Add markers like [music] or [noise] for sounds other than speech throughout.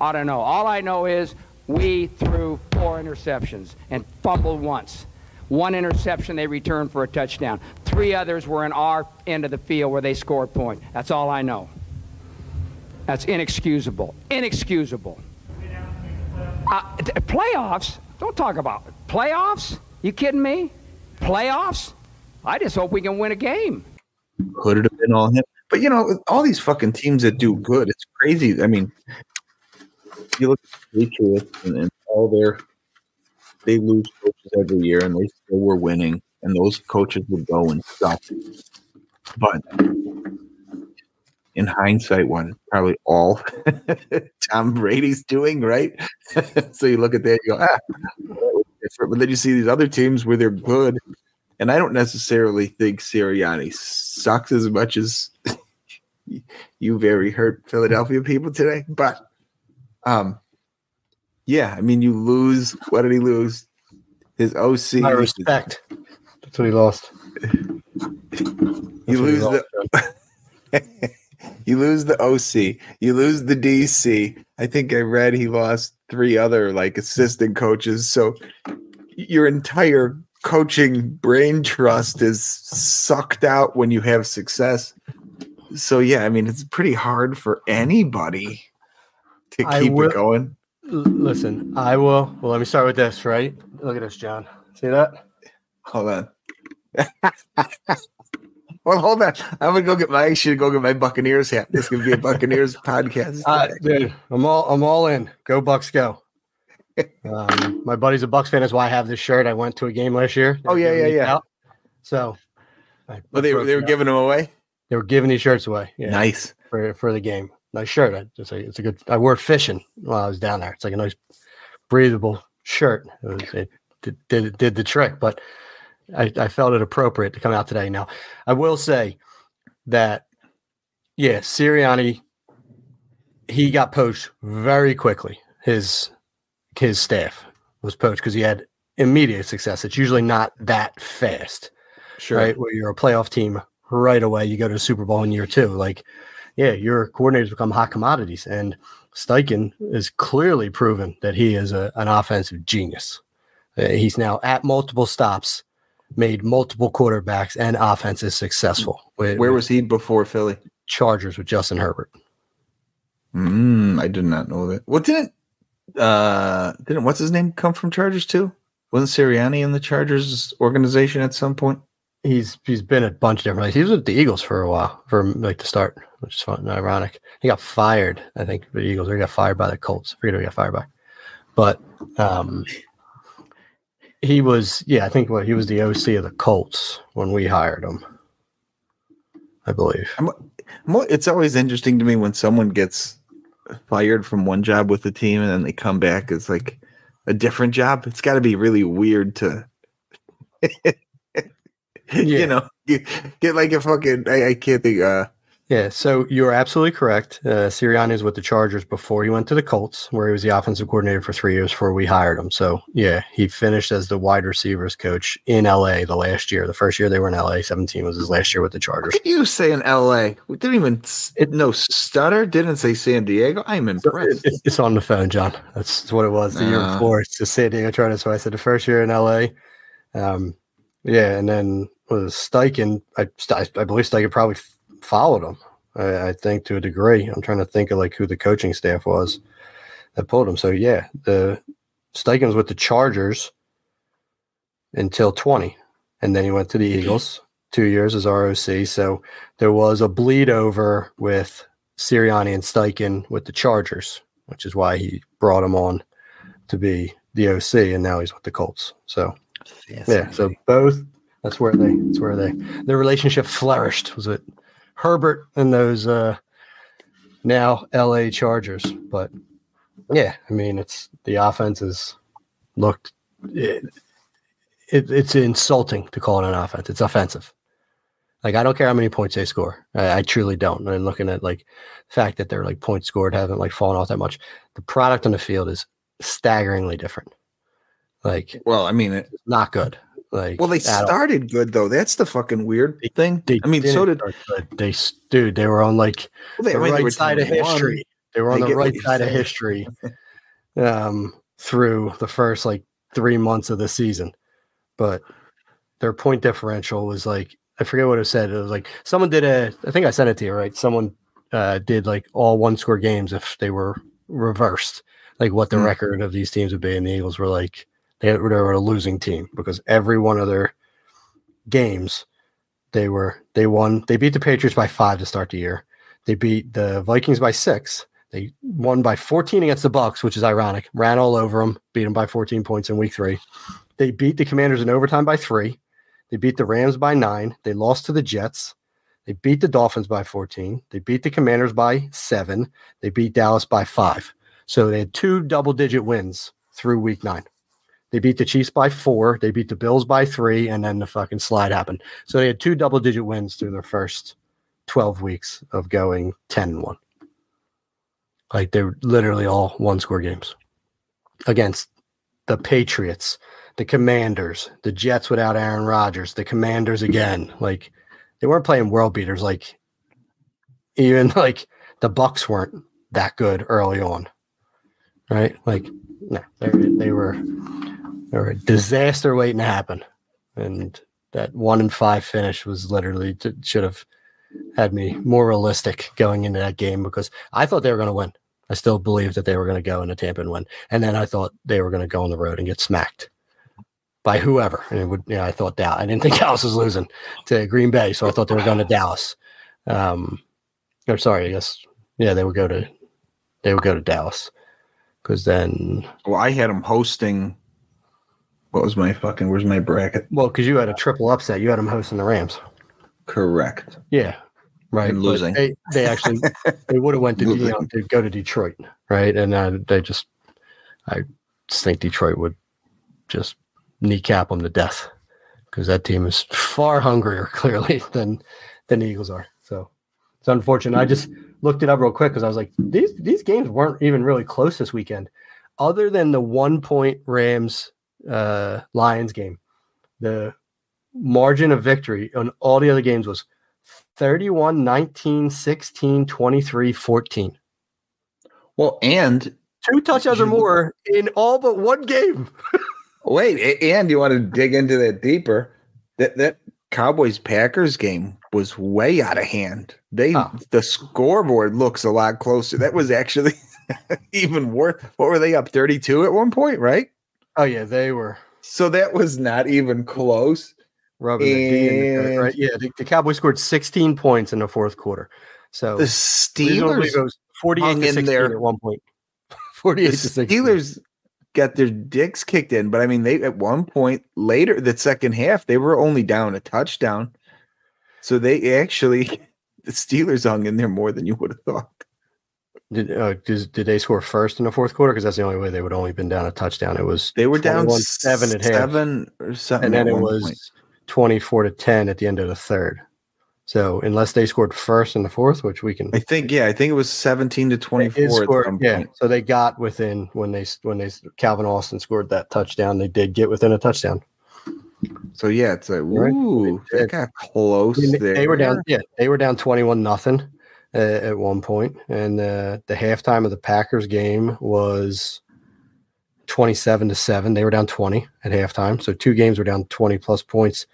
I don't know. All I know is we threw four interceptions and fumbled once. One interception they returned for a touchdown. Three others were in our end of the field where they scored point. That's all I know. That's inexcusable. Inexcusable. Uh, playoffs? Don't talk about it. Playoffs? You kidding me? Playoffs? I just hope we can win a game. Could it have been all him? But you know, all these fucking teams that do good, it's crazy. I mean, you look at the Patriots and, and all their they lose coaches every year and they still were winning, and those coaches would go and suck. But in hindsight, one probably all [laughs] Tom Brady's doing, right? [laughs] so you look at that, you go, ah. But then you see these other teams where they're good, and I don't necessarily think Sirianni sucks as much as [laughs] you very hurt Philadelphia people today. But um, yeah, I mean, you lose. What did he lose? His OC. My respect. That's what he lost. You lose the. [laughs] you lose the OC. You lose the DC. I think I read he lost three other like assistant coaches. So your entire coaching brain trust is sucked out when you have success. So yeah, I mean it's pretty hard for anybody to keep will- it going. Listen, I will. Well, let me start with this, right? Look at this, John. See that? Hold on. [laughs] well, hold on. I'm gonna go get my. I should go get my Buccaneers hat. This could be a Buccaneers [laughs] podcast. Uh, dude, I'm all I'm all in. Go Bucks, go. [laughs] Um, my buddy's a Bucks fan. That's why I have this shirt. I went to a game last year. Oh, yeah, yeah, yeah. out. So, I well, they were they were out. giving them away. they were giving these shirts away. Yeah, Nice. for for the game. Nice shirt. I just it's a good. I wore it fishing while I was down there. It's like a nice breathable shirt. It, was, it did, did did the trick, but I, I felt it appropriate to come out today. Now, I will say that yeah, Sirianni he got poached very quickly. His his staff was poached because he had immediate success. It's usually not that fast Sure. right? Where you're a playoff team right away, you go to the Super Bowl in year two. Like, yeah, your coordinators become hot commodities, and Steichen is clearly proven that he is a, an offensive genius. Uh, he's now at multiple stops, made multiple quarterbacks and offenses successful. With, Where was he before Philly? Chargers with Justin Herbert? Mm, I did not know that. What didn't uh didn't what's his name come from Chargers too? Wasn't Sirianni in the Chargers organization at some point? He's he's been at a bunch of different places. He was with the Eagles for a while, for like the start, which is fun ironic. He got fired, I think, the Eagles, or he got fired by the Colts. I forget who he got fired by. But um he was, yeah, I think what he was the OC of the Colts when we hired him. I believe. Mo- It's always interesting to me when someone gets fired from one job with the team and then they come back as like a different job. It's got to be really weird to, [laughs] [laughs] Yeah. you know, you get like a fucking. I, I can't think. Uh, Yeah, so you're absolutely correct. Uh, Sirianni is with the Chargers before he went to the Colts, where he was the offensive coordinator for three years before we hired him. So yeah, he finished as the wide receivers coach in LA the last year. The first year they were in LA, 17 was his last year with the Chargers. you say in L.A.? We didn't even s- no stutter. Didn't say San Diego. I'm impressed. It's, it's on the phone, John. That's, what it was the year Ah. before. It's the San Diego Chargers. So I said the first year in LA. Um, yeah, and then was Steichen. I, I believe Steichen probably f- followed him. I, I think to a degree. I'm trying to think of like who the coaching staff was that pulled him. So yeah, the Steichen was with the Chargers until 20, and then he went to the mm-hmm. Eagles two years as ROC. So there was a bleed over with Sirianni and Steichen with the Chargers, which is why he brought him on to be the OC, and now he's with the Colts. So yeah, so both that's where they that's where they their relationship flourished was it Herbert and those uh now LA Chargers. But yeah, I mean it's the offense is looked it, it, it's insulting to call it an offense. It's offensive. Like I don't care how many points they score. I, I truly don't. I and looking at like the fact that their like points scored haven't like fallen off that much. The product on the field is staggeringly different. Like well, I mean, it, not good. Like well, they started good though. That's the fucking weird thing. They I mean, so did they. Dude, they were on like well, they, the I mean, they right side of 21. history. They were on the right side of history [laughs] um, through the first like three months of the season, but their point differential was like I forget what it said. It was like someone did a. I think I sent it to you, right? Someone uh, did like all one score games if they were reversed, like what the Hmm. record of these teams would be, and the Eagles were like they were, a losing team because every one of their games they were they won. They beat the Patriots by five to start the year. They beat the Vikings by six. They won by 14 against the Bucks, which is ironic. Ran all over them, beat them by 14 points in week three. They beat the Commanders in overtime by three. They beat the Rams by nine. They lost to the Jets. They beat the Dolphins by 14. They beat the Commanders by seven. They beat Dallas by five. So they had two double digit wins through week nine. They beat the Chiefs by four. They beat the Bills by three. And then the fucking slide happened. So they had two double digit wins through their first 12 weeks of going 10 and 1. Like they were literally all one score games against the Patriots, the Commanders, the Jets without Aaron Rodgers, the Commanders again. Like they weren't playing world beaters. Like even [laughs] like the Bucks weren't that good early on, right? Like no, they, they were were a disaster waiting to happen, and that one in five finish was literally should have had me more realistic going into that game because I thought they were going to win. I still believed that they were going to go into Tampa and win, and then I thought they were going to go on the road and get smacked by whoever. And it would, you know, I thought Dallas. I didn't think [laughs] Dallas was losing to Green Bay, so I thought they were going to Dallas. Um, or sorry, I guess yeah, they would go to they would go to Dallas because then Well, I had them hosting. What was my fucking? Where's my bracket? well, because you had a triple upset, you had them hosting the Rams. Correct. Yeah. Right. And but losing. They, they actually [laughs] they would have went to you know, to go to Detroit, right? And uh, they just I just think Detroit would just kneecap them to death because that team is far hungrier [laughs] clearly than than the Eagles are. So it's unfortunate. I just looked it up real quick because I was like, these these games weren't even really close this weekend, other than the one point Rams uh, Lions game. The margin of victory on all the other games was 31 19 16 23 14 Well, and two touchdowns or more in all but one game [laughs] wait, and you want to dig into that deeper? That that Cowboys Packers game was way out of hand. They Oh. the scoreboard looks a lot closer. That was actually [laughs] even worse. What were they up thirty two at one point? Right. Oh yeah they were So that was not even close. rubbing the D in the And- right yeah the, the cowboys scored 16 points in the fourth quarter so The Steelers was 48 to in 16 there. at one point [laughs] 48 the to 16 Steelers got their dicks kicked in, but I mean, they at one point later, the second half, they were only down a touchdown. So they actually, [laughs] the Steelers hung in there more than you would have thought. Did, uh, did, did they score first in the fourth quarter because that's the only way they would only been down a touchdown it was They were down 21 seven at half. seven or something. and then it was point. 24 to 10 at the end of the third. So unless they scored first in the fourth, which we can I think, yeah, I think it was 17 to 24 did at score- some yeah. point. So they got within when they when they Calvin Austin scored that touchdown, they did get within a touchdown. So yeah, it's like, Right. ooh, They got close I mean, there. they were down, yeah, they were down 21 nothing uh, at one point, and uh, the halftime of the Packers game was 27 to seven. They were down 20 at halftime, so two games were down 20 plus points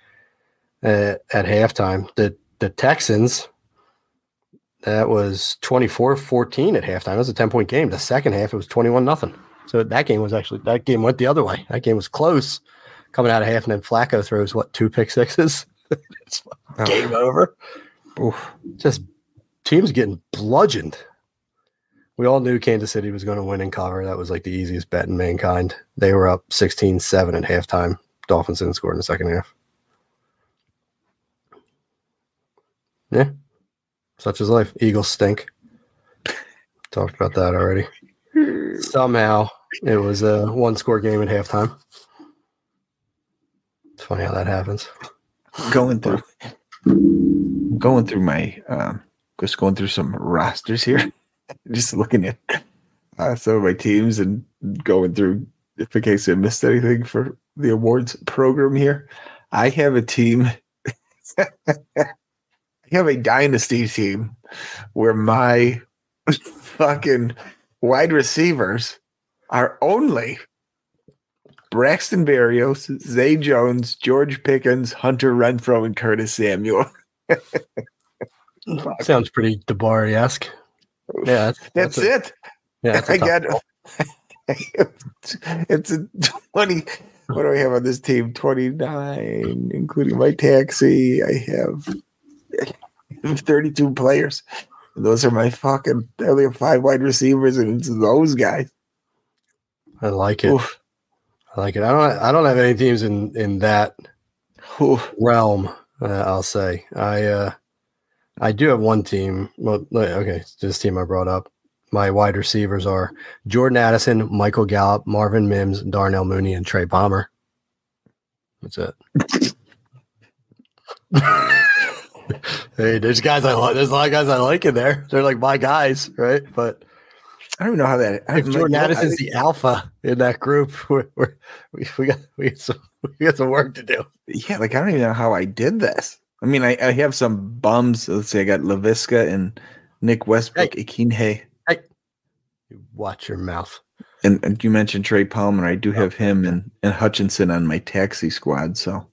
uh, at halftime. The the Texans. That was 24-14 at halftime. That was a 10 point game. The second half, it was 21 nothing. So that game was actually that game went the other way. That game was close coming out of half, and then Flacco throws what two pick sixes. [laughs] Oh, game over. oof. Just teams getting bludgeoned. We all knew Kansas City was going to win and cover. That was like the easiest bet in mankind. They were up 16 7 at halftime. Dolphins didn't score in the second half. Yeah. Such is life. Eagles stink. [laughs] Talked about that already. Somehow it was a one score game at halftime. It's funny how that happens. going through going through my um just going through some rosters here [laughs] just looking at uh, some of my teams and going through if in case i missed anything for the awards program here i have a team [laughs] i have a dynasty team where my [laughs] fucking wide receivers are only Braxton Berrios, Zay Jones, George Pickens, Hunter Renfrow, and Curtis Samuel. Sounds pretty Debari esque. Yeah, that's, That's, a- it. Yeah, that's [laughs] I got [laughs] it's a 20. What do I have on this team? 29, including my taxi. I have, 32 players. Those are my fucking, I only have five wide receivers, and it's those guys. I like it. Oof, I like it. I don't. I don't have any teams in in that oof. realm. Uh, I'll say. I uh, I do have one team. Well, okay, this team I brought up. My wide receivers are Jordan Addison, Michael Gallup, Marvin Mims, Darnell Mooney, and Trey Palmer. That's it. [laughs] hey, there's guys I like. There's a lot of guys I like in there. They're like my guys, right? But I don't even know how that. I, if Jordan I Addison's think- the alpha in that group, [laughs] we're, we're, we we got we got some [laughs] we got some work to do. yeah, like I don't even know how I did this. I mean, I, I have some bums. Let's say I got Laviska and Nick Westbrook, Ikhine, Hey. watch your mouth. and, and you mentioned Trey Palmer. I do oh, have him and, and Hutchinson on my taxi squad. So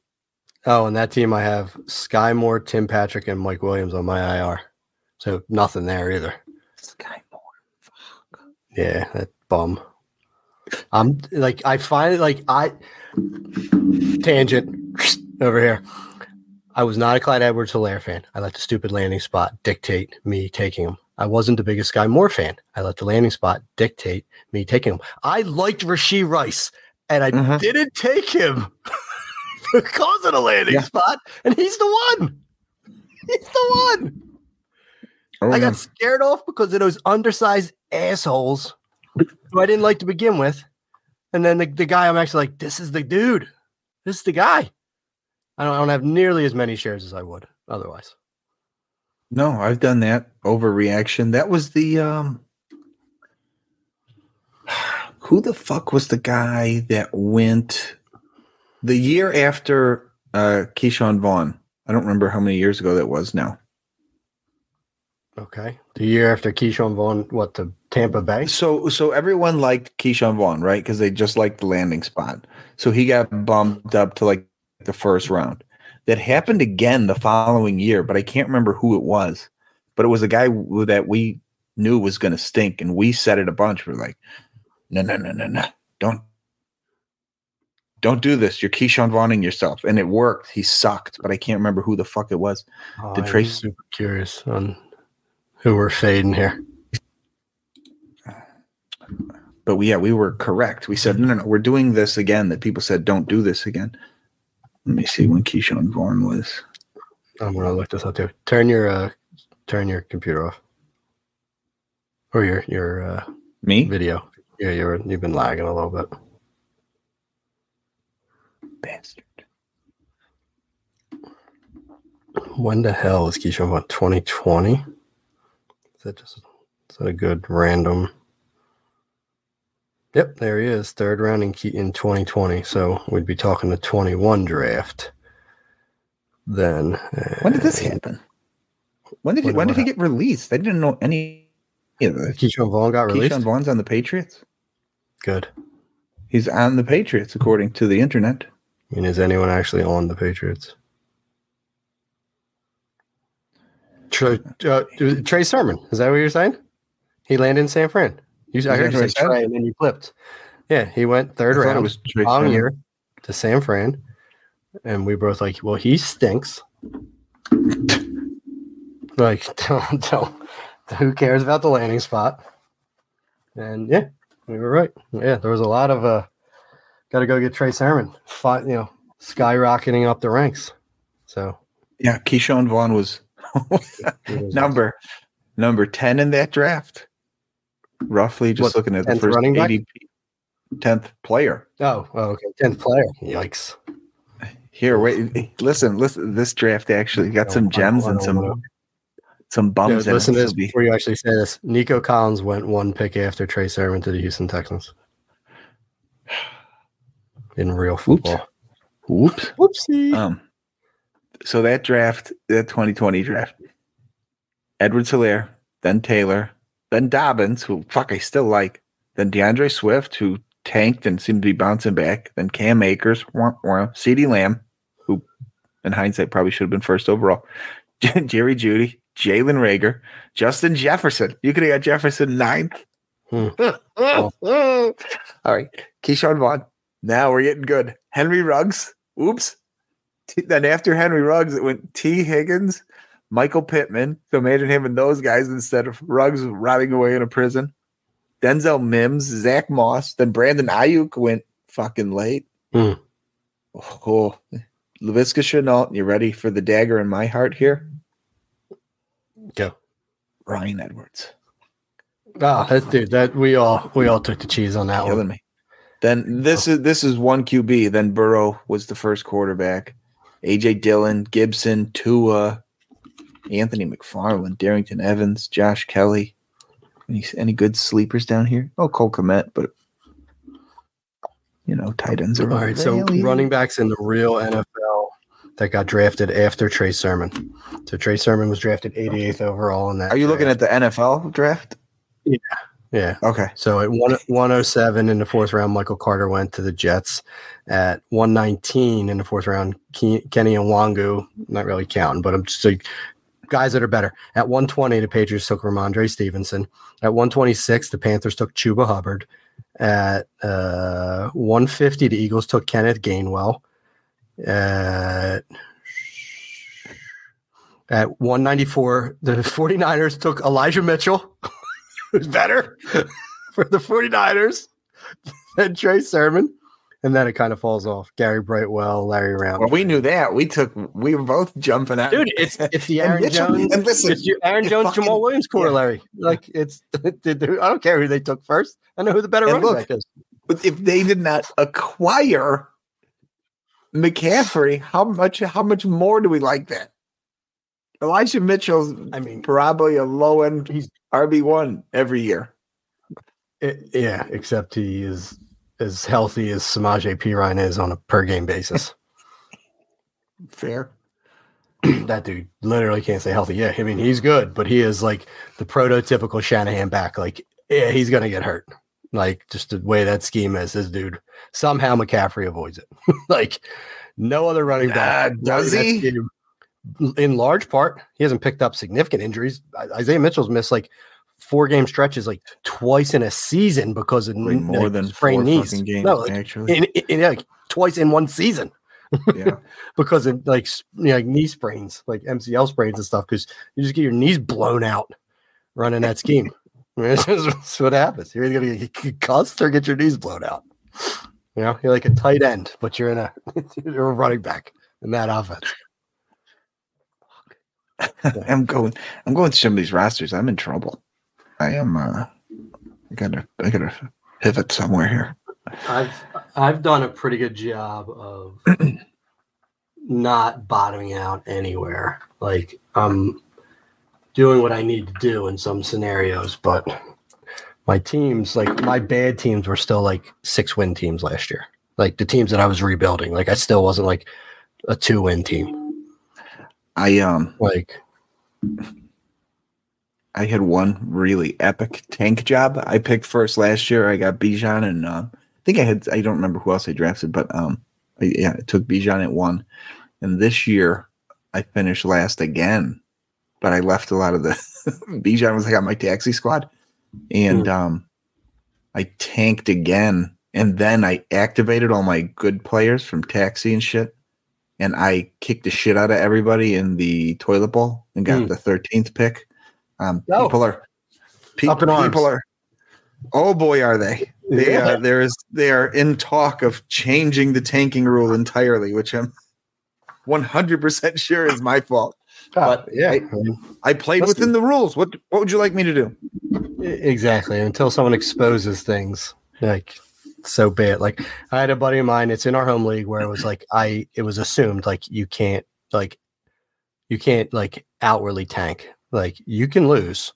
Oh, and that team I have Skyy Moore, Tim Patrick, and Mike Williams on my IR. So nothing there either. Skyy Moore. Yeah, that bum. I'm like I find it like I tangent over here. I was not a Clyde Edwards Helaire fan. I let the stupid landing spot dictate me taking him. I wasn't the biggest Skyy Moore fan. I let the landing spot dictate me taking him. I liked Rasheed Rice, and I Mhm. didn't take him [laughs] because of the landing Yeah. spot, and he's the one. He's the one. Oh, I got scared off because of those undersized assholes who I didn't like to begin with. And then the, the guy, I'm actually like, this is the dude. This is the guy. I don't, I don't have nearly as many shares as I would otherwise. No, I've done that overreaction. That was the um [sighs] who the fuck was the guy that went the year after uh Ke'Shawn Vaughn? I don't remember how many years ago that was now. Okay. The year after Ke'Shawn Vaughn, what, the Tampa Bay? So so everyone liked Ke'Shawn Vaughn, right? Because they just liked the landing spot. So he got bumped up to like the first round. That happened again the following year, but I can't remember who it was. But it was a guy that we knew was going to stink, and we said it a bunch. We're like, no, no, no, no, no, don't, don't do this. You're Ke'Shawn Vaughning yourself, and it worked. He sucked, but I can't remember who the fuck it was. Oh, Did I'm Trace- super curious on who we're fading here. But we, yeah, we were correct. We said, no, no, no, we're doing this again. That people said, don't do this again. Let me see when Ke'Shawn Vaughn was. I'm gonna look this up too. Turn your uh turn your computer off. Or your your uh Me? video. Yeah, you're you've been lagging a little bit. Bastard. When the hell is Keyshawn Vaughn? 2020? Is that just is that a good random? Yep, there he is. Third round in Key in 2020. So we'd be talking the 21 draft. Then When did this happen? When did he, When- when did he get released? I didn't know any of this. Ke'Shawn Vaughn got released. Ke'Shawn Vaughn's on the Patriots. Good. He's on the Patriots, according to the internet. I mean, is anyone actually on the Patriots? Trey, uh, Trey Sermon. Is that what you're saying? He landed in San Fran. You, I heard you say? Trey and then you flipped. Yeah, he went third round. it was Sermon. year to San Fran, and we both like, well, he stinks. [laughs] like, [laughs] don't, don't, who cares about the landing spot? And yeah, we were right. Yeah, there was a lot of uh, got to go get Trey Sermon, fi- you know, skyrocketing up the ranks. So Yeah, Ke'Shawn Vaughn was- [laughs] number number 10 in that draft. Roughly, just What, looking at the 10th first running back? ADP. 10th player. Oh, oh, okay, tenth player. Yikes! Here, wait, listen, listen. This draft actually got some gems and some some Yeah, bums. it. listen to this before you actually say this. Nico Collins went one pick after Trey Sermon to the Houston Texans. [sighs] In real football. Whoops. Whoopsie. Um, so that draft, that 2020 draft, Edward Helaire, then Taylor, then Dobbins, who fuck I still like, then DeAndre Swift, who tanked and seemed to be bouncing back, then Cam Akers, wah, wah, CeeDee Lamb, who in hindsight probably should have been first overall, [laughs] Jerry Jeudy, Jalen Reagor, Justin Jefferson. You could have got Jefferson ninth. Hmm. [laughs] All right. Ke'Shawn Vaughn. Now we're getting good. Henry Ruggs. Oops. T- then after Henry Ruggs, it went Tee Higgins, Michael Pittman. So imagine him and those guys instead of Ruggs rotting away in a prison. Denzel Mims, Zach Moss. Then Brandon Aiyuk went fucking late. Hmm. Oh, Laviska Shenault. You ready for the dagger in my heart here? Go. Ryan Edwards. Oh, that dude, that we all we all took the cheese on that killing one. me. Then this is this is one QB. Then Burrow was the first quarterback. AJ Dillon, Gibson, Tua, Anthony McFarland, Darrynton Evans, Josh Kelly. Any any good sleepers down here? Oh, Cole Kmet, but you know, tight ends are All right, so running backs in the real NFL that got drafted after Trey Sermon. So Trey Sermon was drafted 88th overall in that. Are you looking at the NFL draft? Yeah. Yeah. Okay. So at one, 107 in the fourth round, Michael Carter went to the Jets. At 119 in the fourth round, Ke- Kene Nwangwu, not really counting, but I'm just like guys that are better. At 120, the Patriots took Rhamondre Stevenson. At 126, the Panthers took Chuba Hubbard. At uh, 150, the Eagles took Kenneth Gainwell. At at 194, the [laughs] 49ers took Elijah Mitchell, [laughs] who's better [laughs] for the 49ers than Trey Sermon. And then it kind of falls off. Gary Brightwell, Larry Round. Well, we knew that. We took. We were both jumping out. Dude, it's it's the [laughs] And Aaron Mitchell- Jones. and listen, it's your Aaron Jones, fucking- Jamaal Williams corollary. Like it's, [laughs] I don't care who they took first. I know who the better And running look, back is. But if they did not acquire McCaffrey, how much how much more do we like that? Elijah Mitchell's I mean, probably a low end He's- RB one every year. it, yeah, except he is as healthy as Samaje Perine is on a per game basis. [laughs] Fair. [clears throat] that dude literally can't say healthy. Yeah, I mean he's good, but he is like the prototypical Shanahan back. Like, yeah, he's gonna get hurt. Like just the way that scheme is, this dude somehow McCaffrey avoids it. [laughs] like no other running back Uh, does he? scheme- In large part, he hasn't picked up significant injuries. Isaiah Mitchell's missed like four game stretches, like twice in a season because of Like more like, than four sprained knees. fucking games, No, like, actually. in, in, like twice in one season yeah. [laughs] because of like you know, like knee sprains, like MCL sprains and stuff. Because you just get your knees blown out running that scheme. I mean, That's that's what happens. You're either gonna get concussed or get your knees blown out. You know, you're like a tight end, but you're in a [laughs] you're a running back in that offense. [laughs] I'm going I'm going to some of these rosters. I'm in trouble. I am uh I gotta I gotta pivot somewhere here. I've I've done a pretty good job of [clears throat] not bottoming out anywhere. Like I'm doing what I need to do in some scenarios, but my teams, like my bad teams, were still like six win teams last year. Like the teams that I was rebuilding, like I still wasn't like a two win team. I um Like I had one really epic tank job. I picked first last year. I got Bijan and uh, I think I had I don't remember who else I drafted, but um I, yeah, I took Bijan at one. And this year I finished last again. But I left a lot of the [laughs] Bijan was like on my taxi squad. And um I tanked again. And then I activated all my good players from taxi and shit. And I kicked the shit out of everybody in the toilet bowl and got Hmm. the 13th pick. Um, Oh. people are pe- Up in arms. people are. Oh boy, are they? They Yeah. are. There is. They are in talk of changing the tanking rule entirely, which I'm 100 percent sure is my fault. But yeah, I- I played within the rules. What What would you like me to do? Exactly. Until someone exposes things like so be it. Like I had a buddy of mine, it's in our home league where it was like I it was assumed like you can't like you can't like outwardly tank. Like you can lose.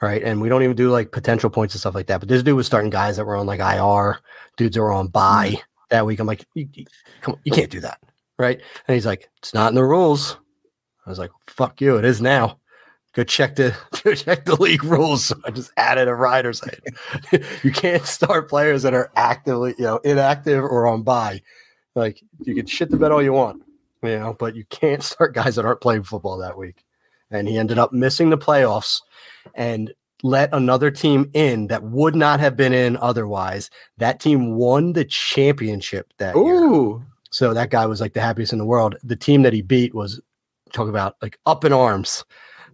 Right. And we don't even do like potential points and stuff like that. But this dude was starting guys that were on like IR, dudes that were on bye mm-hmm. that week. I'm like, you, you- come on, you can't do that. Right. And he's like, it's not in the rules. I was like, fuck you, it is now. go check the [laughs] go check the league rules. So I just added a rider saying [laughs] you can't start players that are actively, you know, inactive or on bye. Like you can shit the bed all you want, you know, but you can't start guys that aren't playing football that week. And he ended up missing the playoffs and let another team in that would not have been in otherwise. That team won the championship that year. So that guy was like the happiest in the world. The team that he beat was talk about like up in arms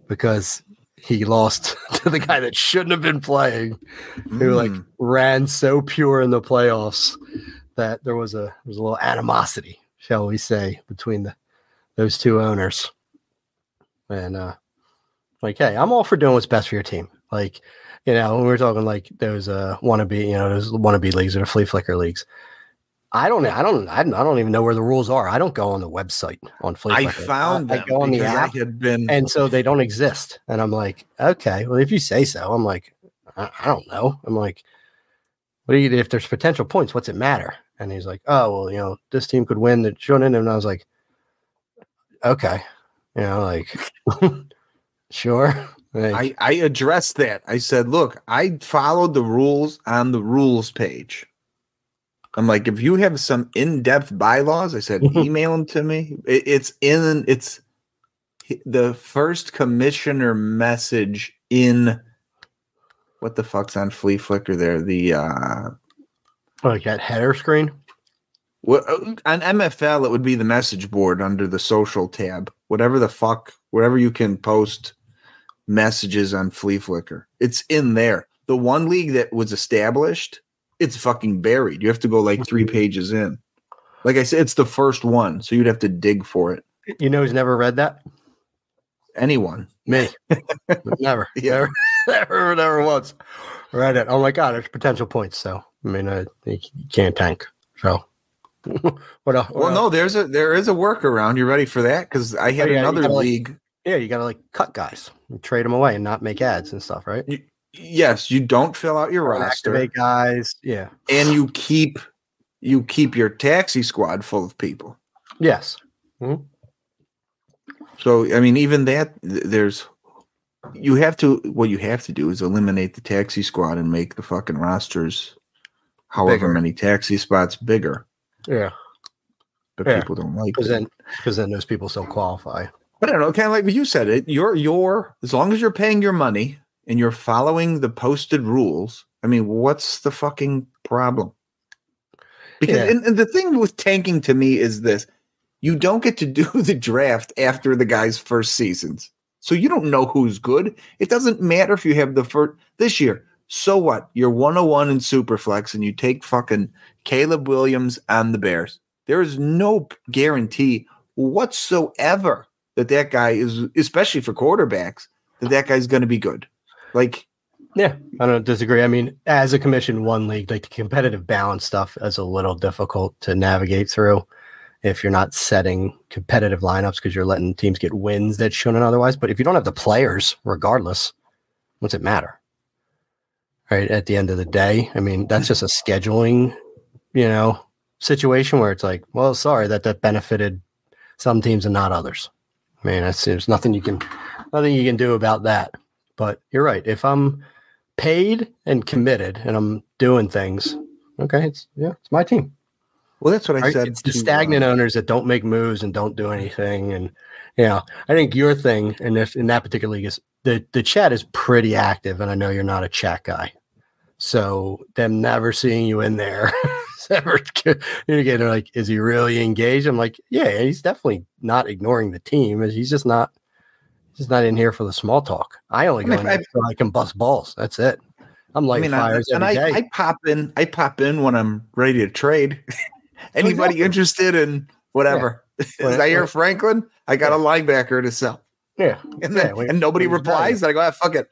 because he lost [laughs] to the guy that shouldn't have been playing, who like Mm. ran so pure in the playoffs that there was a there was a little animosity, shall we say, between the those two owners. And uh like, hey, I'm all for doing what's best for your team. Like, you know, when we were talking like those uh wannabe, you know, those wannabe leagues or the flea flicker leagues. I don't I don't I don't I don't even know where the rules are. I don't go on the website on flea I flicker. found I, I go on the app had been and so they don't exist. And I'm like, okay, well, if you say so, I'm like, I, I don't know. I'm like, what do you if there's potential points? What's it matter? And he's like, oh well, you know, this team could win the shouldn't. And I was like, okay, you know, like, [laughs] sure. Like, I, I addressed that. I said, look, I followed the rules on the rules page. I'm like, if you have some in-depth bylaws, I said, [laughs] email them to me. It, it's in it's the first commissioner message in what the fuck's on Flea Flicker there? The uh like that header screen. what on MFL it would be the message board under the social tab. Whatever the fuck, wherever you can post messages on Flea Flicker. It's in there. The one league that was established, it's fucking buried. You have to go like three pages in. Like I said, it's the first one, so you'd have to dig for it. You know who's never read that? Anyone. Me. [laughs] never. [laughs] Yeah. [laughs] Never. Never. Never once. Read it. Oh my god, there's potential points. So I mean, uh, you you can't tank. So [laughs] what else? Well, no, there's a there is a workaround. You ready for that? Because I had Oh, yeah, another gotta, like- league. Yeah, you gotta like cut guys, and trade them away, and not make ads and stuff, right? Yes, you don't fill out your roster. activate guys. Yeah. and you keep you keep your taxi squad full of people. Yes. Mm-hmm. So I mean, even that there's you have to what you have to do is eliminate the taxi squad and make the fucking rosters however Bigger. many taxi spots bigger. Yeah. But Yeah. people don't like Because then, because then those people still qualify. But I don't know, kind of like you said. It you're you're as long as you're paying your money and you're following the posted rules. I mean, what's the fucking problem? Because Yeah. and, and the thing with tanking to me is this: you don't get to [laughs] do the draft after the guy's first seasons, so you don't know who's good. It doesn't matter if you have the first this year. So what? You're 101 in Superflex and you take fucking Caleb Williams and the Bears. There is no guarantee whatsoever that that guy is, especially for quarterbacks, that that guy's going to be good. Like, Yeah, I don't disagree. I mean, as a commission one league, like the competitive balance stuff is a little difficult to navigate through if you're not setting competitive lineups because you're letting teams get wins that shouldn't otherwise. But if you don't have the players, regardless, what's it matter? Right at the end of the day, I mean, that's just a scheduling, you know, situation where it's like, well, sorry that that benefited some teams and not others. I mean, that's there's nothing you can nothing you can do about that. But you're right. If I'm paid and committed and I'm doing things, okay, it's yeah, it's my team. well, that's what I Right? said. It's the to, uh, stagnant owners that don't make moves and don't do anything. And you know, I think your thing in this in that particular league is the the chat is pretty active, and I know you're not a chat guy. So them never seeing you in there, [laughs] [laughs] ever communicating they're like, is he really engaged? I'm like, yeah, he's definitely not ignoring the team. He's just not he's just not in here for the small talk. I only I go mean, in there I- so I can bust balls. That's it. I'm I lighting mean, I, fires and I. I pop in. I pop in when I'm ready to trade. [laughs] Anybody exactly. interested in whatever? [laughs] Well, Zaire well- Franklin? I got a linebacker to sell, yeah. and Yeah, we- and nobody replies. And I go, ah, fuck it.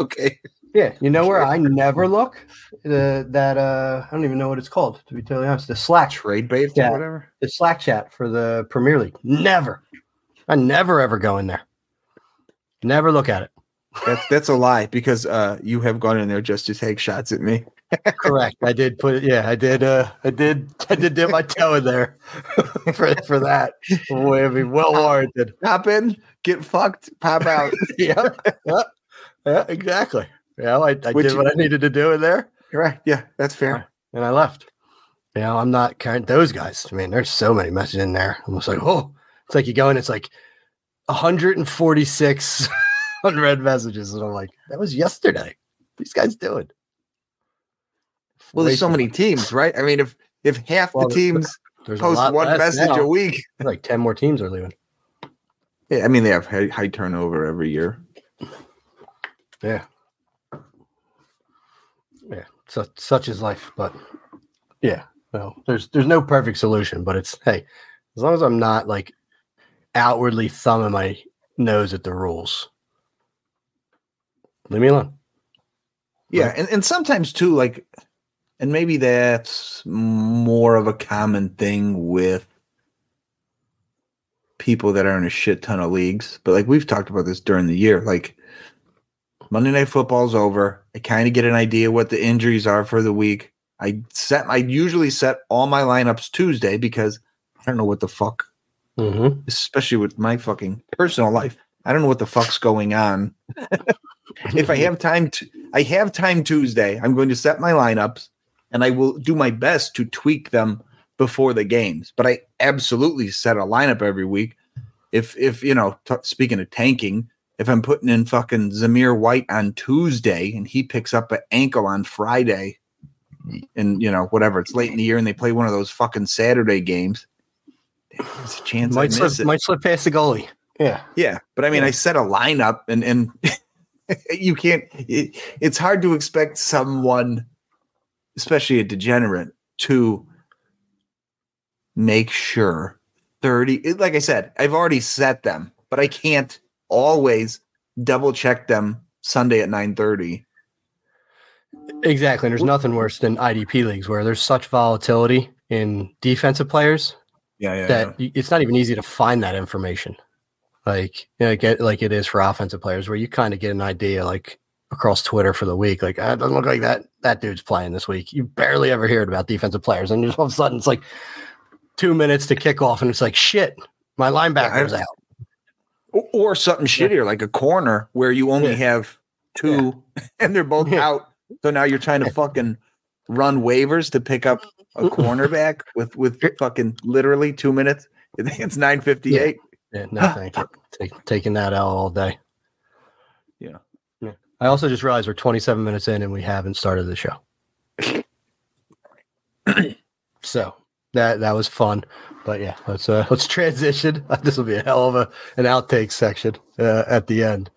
okay. Yeah, you know where I [laughs] never look? The that uh I don't even know what it's called, to be totally honest. The Slack Trade bait Yeah. or whatever. the Slack chat for the Premier League. Never. I never ever go in there. Never look at it. That's that's a lie because uh, you have gone in there just to take shots at me. Correct. I did put yeah, I did uh I did I did dip my toe in there [laughs] for for that. Boy, I mean well warranted. Pop in, get fucked, pop out. [laughs] yeah. yeah. Yeah, exactly. Yeah, I, I Which- did what I needed to do in there right. Yeah, that's fair. and I left. You know, I'm not kind those guys. I mean, there's so many messages in there. I'm just like, oh, it's like you go and it's like 146 unread [laughs] messages. And I'm like, that was yesterday. These guys doing? Well, there's so many teams, right? I mean, if if half Well, the teams There's post one message now. a week, [laughs] Like 10 more teams are leaving. yeah, I mean they have high, high turnover every year. Yeah. Yeah. So such is life. But yeah, well, there's there's no perfect solution, but it's hey, as long as I'm not like outwardly thumbing my nose at the rules. Leave me alone. Yeah, Right. and, and sometimes too, like, and maybe that's more of a common thing with people that are in a shit ton of leagues. But like we've talked about this during the year, like Monday Night Football's over. I kind of get an idea what the injuries are for the week. I set, I usually set all my lineups Tuesday because I don't know what the fuck, Mm-hmm. especially with my fucking personal life. I don't know what the fuck's going on [laughs] if I have time to, I have time Tuesday. I'm going to set my lineups and I will do my best to tweak them before the games. But I absolutely set a lineup every week. If if you know, t- speaking of tanking, if I'm putting in fucking Zamir White on Tuesday and he picks up an ankle on Friday, and you know whatever, it's late in the year and they play one of those fucking Saturday games. There's a chance I Might miss slip it. might slip past the goalie. Yeah. Yeah, but I mean, Yeah. I set a lineup, and and [laughs] you can't. It, it's hard to expect someone, especially a degenerate, to make sure thirty. Like I said, I've already set them, but I can't always double check them Sunday at nine thirty. Exactly. And there's nothing worse than IDP leagues where there's such volatility in defensive players Yeah, yeah. that y- it's not even easy to find that information. Like, you know, get like it is for offensive players, where you kind of get an idea, like across Twitter for the week. Like, ah, it doesn't look like that that dude's playing this week. You barely ever hear about defensive players, and just all of a sudden it's like two minutes to kick off, and it's like shit. My linebacker's I- out. Or, or something shittier like a corner where you only Yeah. have two [laughs] and they're both Yeah. out. So now you're trying to fucking run waivers to pick up a cornerback with with fucking literally two minutes. [laughs] It's nine fifty eight. Yeah, no, thank you. Take, taking that out all day. Yeah. Yeah. I also just realized we're 27 minutes in and we haven't started the show. [laughs] so that that was fun, but yeah, let's uh let's transition. [laughs] This will be a hell of a an outtake section uh, at the end.